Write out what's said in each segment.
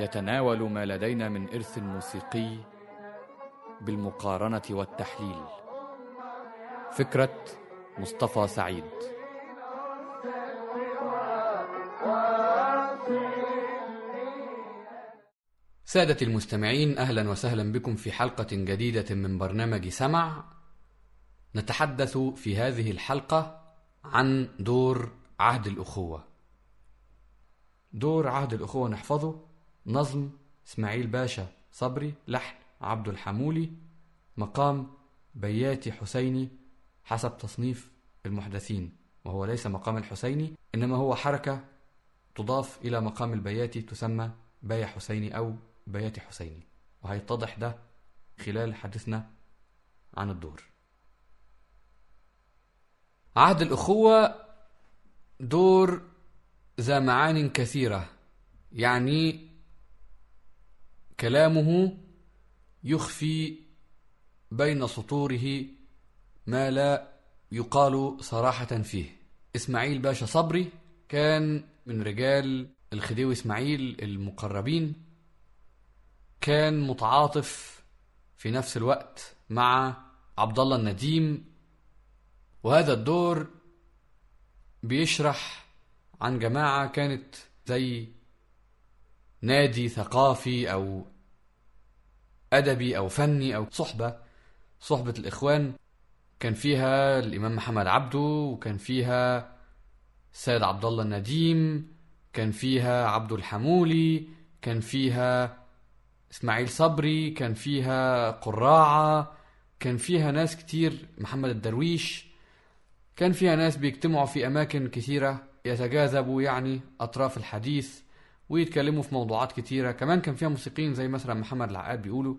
يتناول ما لدينا من إرث موسيقي بالمقارنة والتحليل. فكرة مصطفى سعيد. سادة المستمعين أهلا وسهلا بكم في حلقة جديدة من برنامج سمع. نتحدث في هذه الحلقة عن دور عهد الأخوة. دور عهد الأخوة نحفظه. نظم إسماعيل باشا صبري لحن عبد الحمولي مقام بياتي حسيني حسب تصنيف المحدثين وهو ليس مقام الحسيني إنما هو حركة تضاف إلى مقام البياتي تسمى بايا حسيني أو بياتي حسيني وهيتضح ده خلال حديثنا عن الدور. عهد الأخوة دور ذا معان كثيرة يعني كلامه يخفي بين سطوره ما لا يقال صراحة فيه. إسماعيل باشا صبري كان من رجال الخديوي إسماعيل المقربين كان متعاطف في نفس الوقت مع عبد الله النديم وهذا الدور بيشرح عن جماعة كانت زي نادي ثقافي أو أدبي أو فني أو صحبة. صحبة الإخوان كان فيها الإمام محمد عبده وكان فيها السيد عبد الله النديم كان فيها عبد الحمولي كان فيها إسماعيل صبري كان فيها قراعة كان فيها ناس كتير محمد الدرويش. كان فيها ناس بيجتمعوا في أماكن كثيرة يتجاذبوا يعني أطراف الحديث. ويتكلموا في موضوعات كتيرة. كمان كان فيها موسيقيين زي مثلا محمد العقاد بيقولوا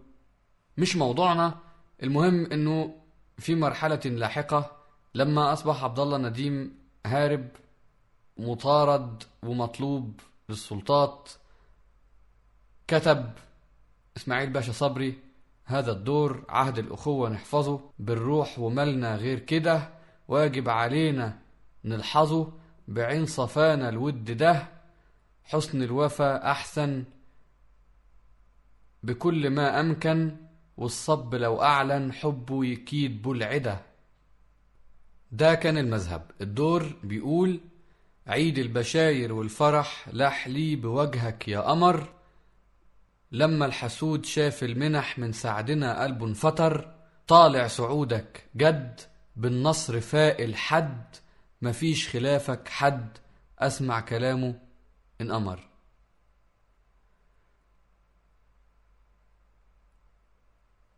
مش موضوعنا المهم إنه في مرحلة لاحقة لما أصبح عبد الله نديم هارب مطارد ومطلوب للسلطات. كتب إسماعيل باشا صبري هذا الدور عهد الأخوة نحفظه بالروح وملنا غير كده واجب علينا نلحظه بعين صفانا الود ده. حسن الوفا أحسن بكل ما أمكن والصب لو أعلن حبه يكيد بالعدة ده كان المذهب. الدور بيقول عيد البشاير والفرح لاح لي بوجهك يا قمر. لما الحسود شاف المنح من سعدنا قلبه انفطر طالع سعودك جد بالنصر فائل حد مفيش خلافك حد أسمع كلامه إن أمر.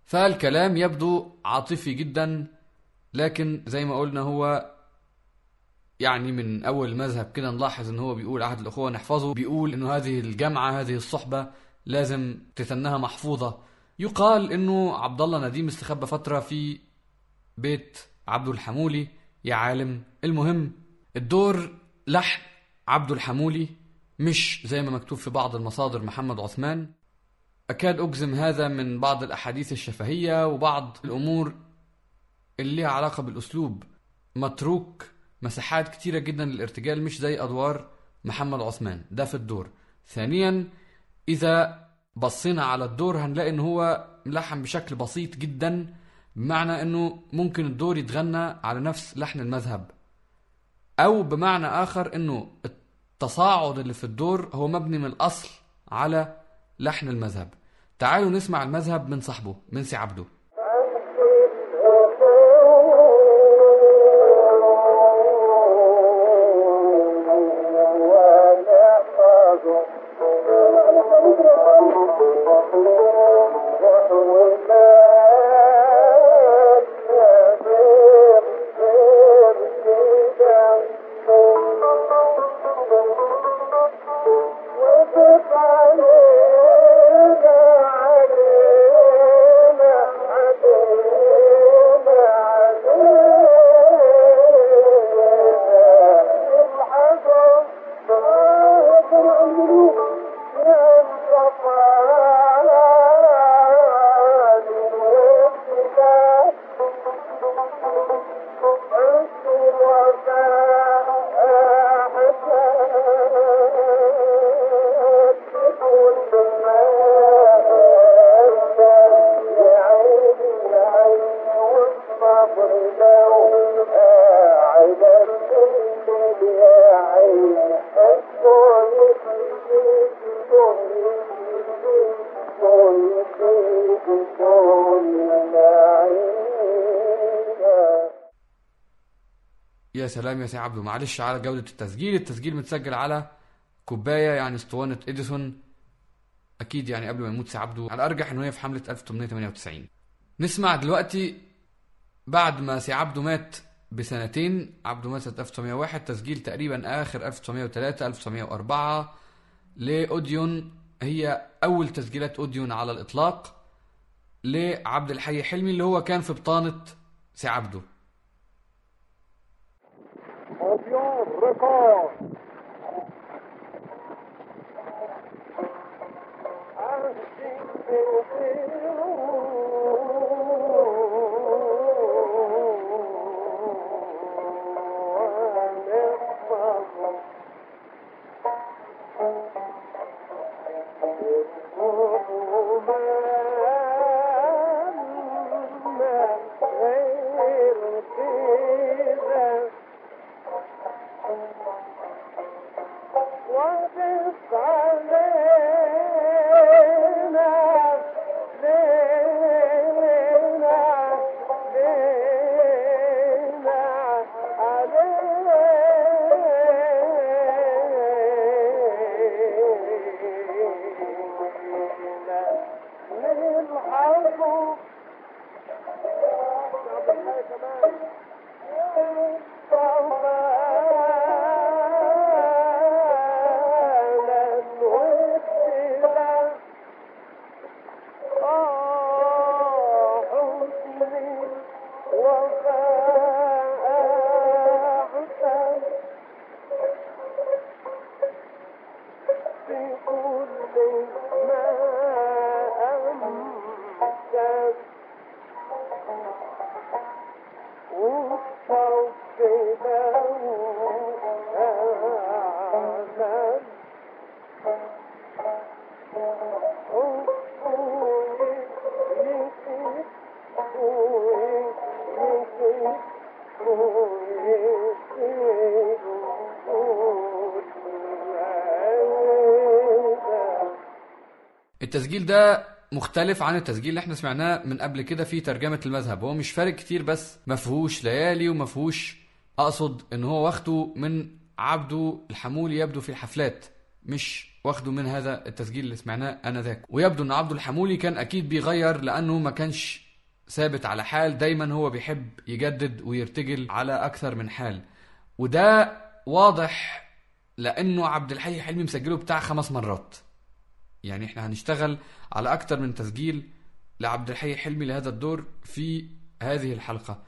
فالكلام يبدو عاطفي جدا لكن زي ما قلنا هو يعني من أول المذهب كده نلاحظ إن هو بيقول عهد الأخوة نحفظه بيقول إنه هذه الجامعة هذه الصحبة لازم تتنها محفوظة. يقال إنه عبد الله نديم استخبى فترة في بيت عبد الحمولي يا عالم. المهم الدور لحن عبد الحمولي مش زي ما مكتوب في بعض المصادر محمد عثمان. أكاد أجزم هذا من بعض الأحاديث الشفهية وبعض الأمور اللي ليها علاقة بالأسلوب. متروك مساحات كتيرة جدا للارتجال مش زي أدوار محمد عثمان. ده في الدور. ثانيا إذا بصينا على الدور هنلاقي إن هو ملحن بشكل بسيط جدا بمعنى إنه ممكن الدور يتغنى على نفس لحن المذهب. أو بمعنى آخر إنه التصاعد اللي في الدور هو مبني من الأصل على لحن المذهب. تعالوا نسمع المذهب من صاحبه من سي عبده. وقف عليه يا سلام يا سي عبده. معلش على جودة التسجيل. التسجيل متسجل على كوباية يعني أسطوانة إديسون. أكيد يعني قبل ما يموت سي عبده. على الارجح انه هي في حملة 1898 نسمع دلوقتي بعد ما سي عبده مات بسنتين. عبده مات سنة 1901 تسجيل تقريبا آخر 1903 1904 لأوديون. هي أول تسجيلات أوديون على الإطلاق. لعبد الحي حلمي اللي هو كان في بطانة سي عبده. التسجيل ده مختلف عن التسجيل اللي إحنا سمعناه من قبل كده في ترجمة المذهب. هو مش فارق كتير بس مفهوش ليالي ومفهوش أقصد إن هو واخده من عبده الحمولي يبدو في الحفلات مش واخده من هذا التسجيل اللي سمعناه آنذاك. ويبدو إن عبده الحمولي كان أكيد بيغير لأنه ما كانش ثابت على حال. دايما هو بيحب يجدد ويرتجل على أكثر من حال. وده واضح لأنه عبد الحي حلمي مسجله بتاع خمس مرات. يعني إحنا هنشتغل على أكتر من تسجيل لعبد الحي حلمي لهذا الدور في هذه الحلقة.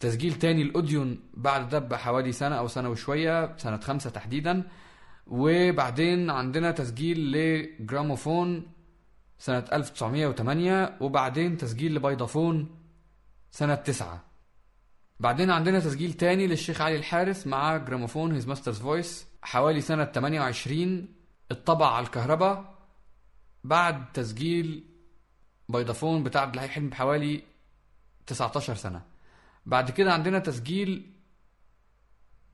تسجيل تاني الأوديون بعد ده بحوالي سنة أو سنة وشوية سنة خمسة تحديدا. وبعدين عندنا تسجيل لجراموفون سنة 1908 وبعدين تسجيل لبيضافون سنة 9 بعدين عندنا تسجيل تاني للشيخ علي الحارث مع جراموفون His Master's Voice حوالي سنة 28 اتطبع على الكهرباء بعد تسجيل بيضافون بتاع عبد الحي حلمي بحوالي 19 سنة. بعد كده عندنا تسجيل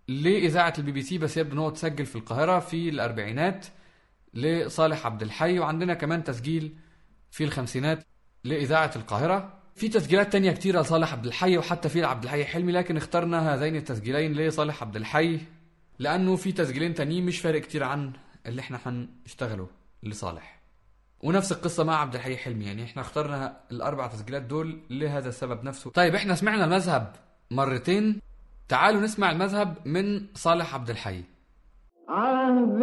لإذاعة البي بي سي بس يبدو إن هو اتسجل في القاهرة في الأربعينات لصالح عبد الحي وعندنا كمان تسجيل في الخمسينات لإذاعة القاهرة. في تسجيلات تانية كتيرة لصالح عبد الحي وحتى في عبد الحي حلمي لكن اخترنا هذين التسجيلين لصالح عبد الحي لأنه في تسجيلين تانيين مش فارق كتير عن اللي إحنا هنشتغله لصالح. ونفس القصة مع عبد الحي حلمي. يعني إحنا اخترنا الأربع تسجيلات دول لهذا السبب نفسه. طيب إحنا سمعنا المذهب مرتين. تعالوا نسمع المذهب من صالح عبد الحي. عهد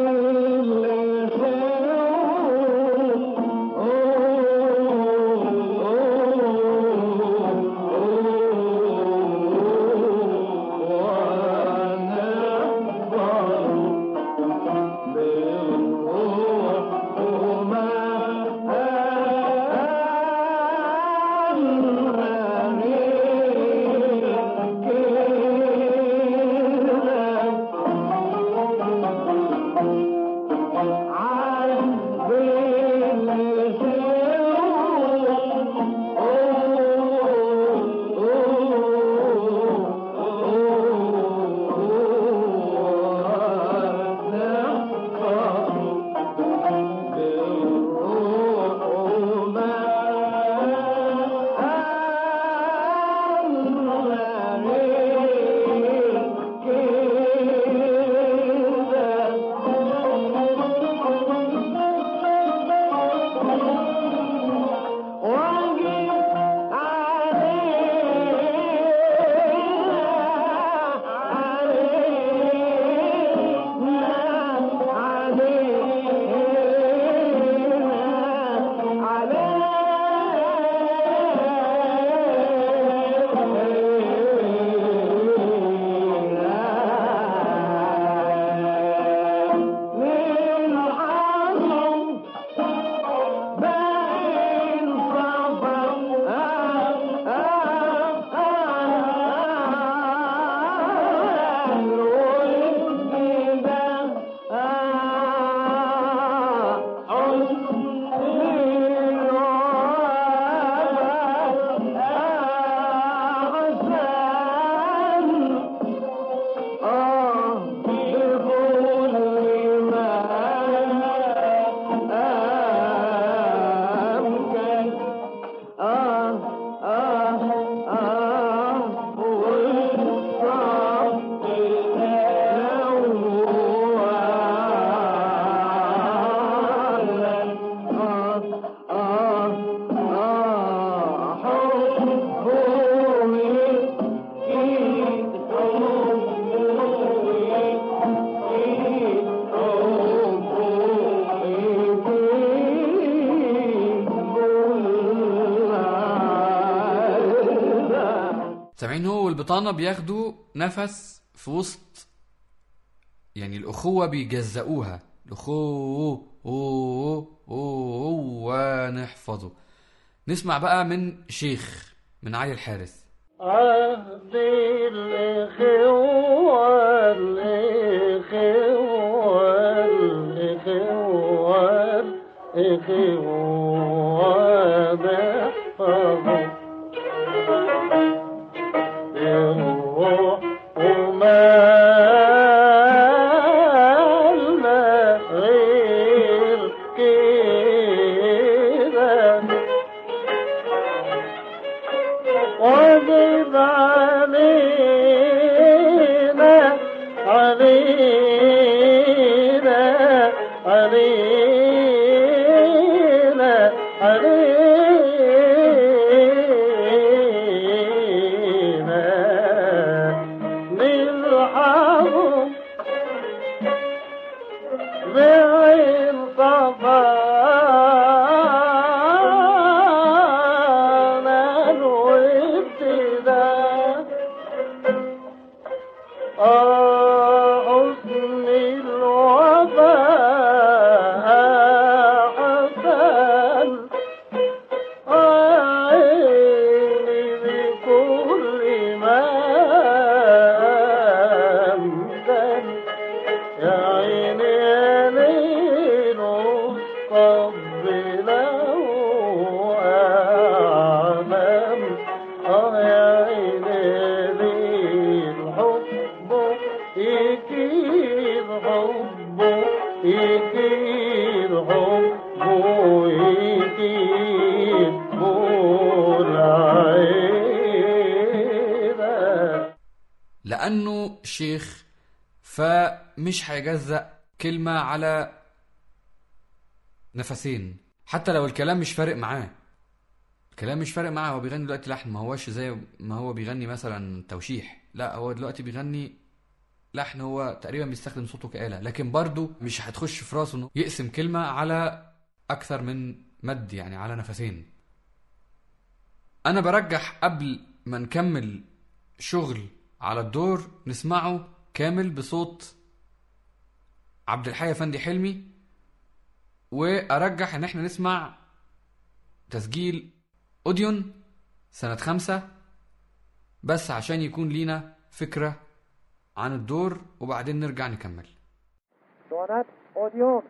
سامعين هو والبطانة بياخدوا نفس في وسط يعني الأخوة بيجزأوها. الأخوة أوه أوه ونحفظه نسمع بقى من شيخ من علي الحارث عهد الإخوة الإخوة الإخوة الإخوة فمش هيجزأ كلمة على نفسين. حتى لو الكلام مش فارق معاه. الكلام مش فارق معاه هو بيغني دلوقتي لحن ما هوش زي ما هو بيغني مثلا توشيح. لا هو دلوقتي بيغني لحن هو تقريبا بيستخدم صوته كآلة. لكن برضه مش هتخش في راسه إنه يقسم كلمة على أكثر من مد يعني على نفسين. أنا برجح قبل ما نكمل شغل على الدور نسمعه كامل بصوت عبد الحي افندي حلمي وأرجح إن إحنا نسمع تسجيل أوديون سنة خمسة بس عشان يكون لينا فكرة عن الدور وبعدين نرجع نكمل. سونات أوديون.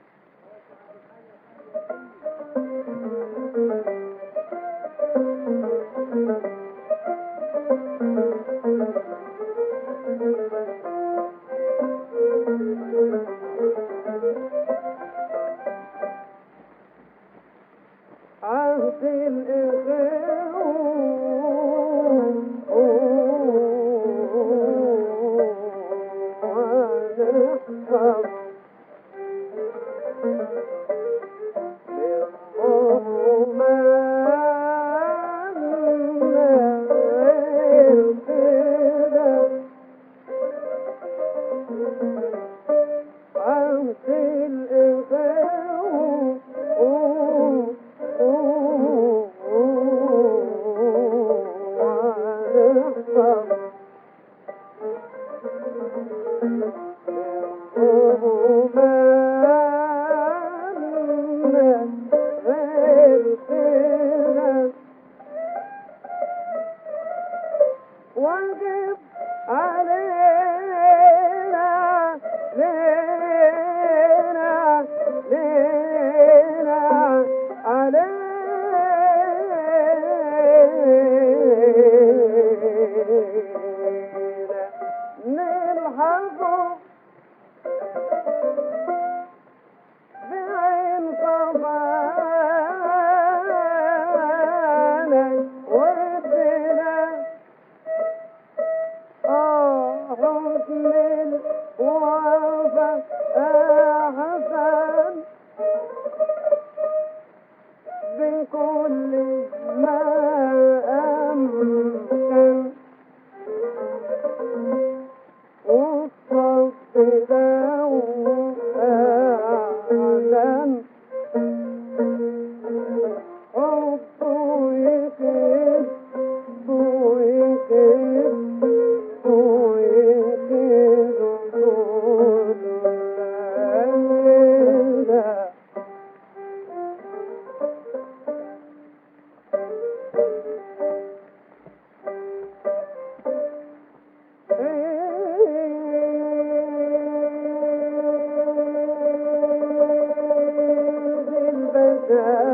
حسن بكل Yeah.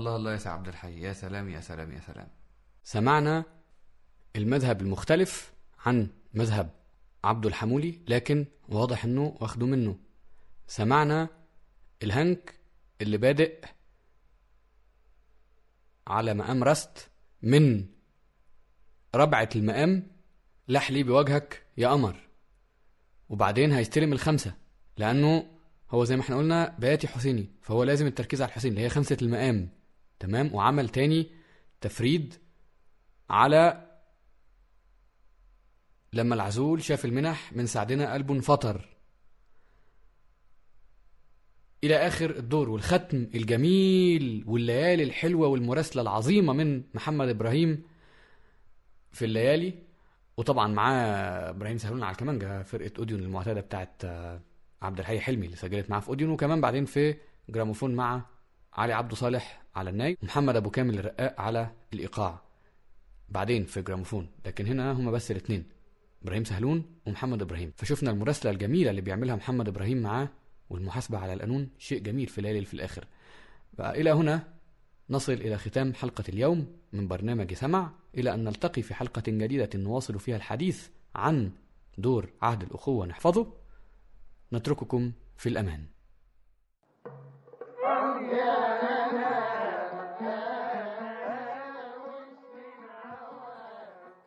الله الله يا سي عبد الحي. يا سلام يا سلام يا سلام. سمعنا المذهب المختلف عن مذهب عبد الحمولي لكن واضح إنه واخده منه. سمعنا الهنك اللي بادئ على مقام رست من ربعة المقام لح لي بوجهك يا قمر. وبعدين هيستلم الخمسة لأنه هو زي ما إحنا قلنا بياتي حسيني فهو لازم التركيز على الحسين اللي هي خمسة المقام. تمام؟ وعمل تاني تفريد على لما العزول شاف المنح من سعدنا قلبه انفطر إلى آخر الدور والختم الجميل والليالي الحلوة والمراسلة العظيمة من محمد إبراهيم في الليالي. وطبعا معاه إبراهيم سهلون على الكمانجا فرقة أوديون المعتادة بتاعت آه، عبد الحي حلمي اللي سجلت معاه في أوديون. وكمان بعدين في جراموفون مع علي عبده صالح على الناي ومحمد أبو كامل الرقاق على الإيقاع. بعدين في جراموفون. لكن هنا هما بس الاثنين إبراهيم سهلون ومحمد إبراهيم. فشفنا المراسلة الجميلة اللي بيعملها محمد إبراهيم معاه والمحاسبة على القانون شيء جميل في الليالي في الآخر. فالى هنا نصل إلى ختام حلقة اليوم من برنامج سمع إلى أن نلتقي في حلقة جديدة نواصل فيها الحديث عن دور عهد الأخوة نحفظه. نترككم في الأمان.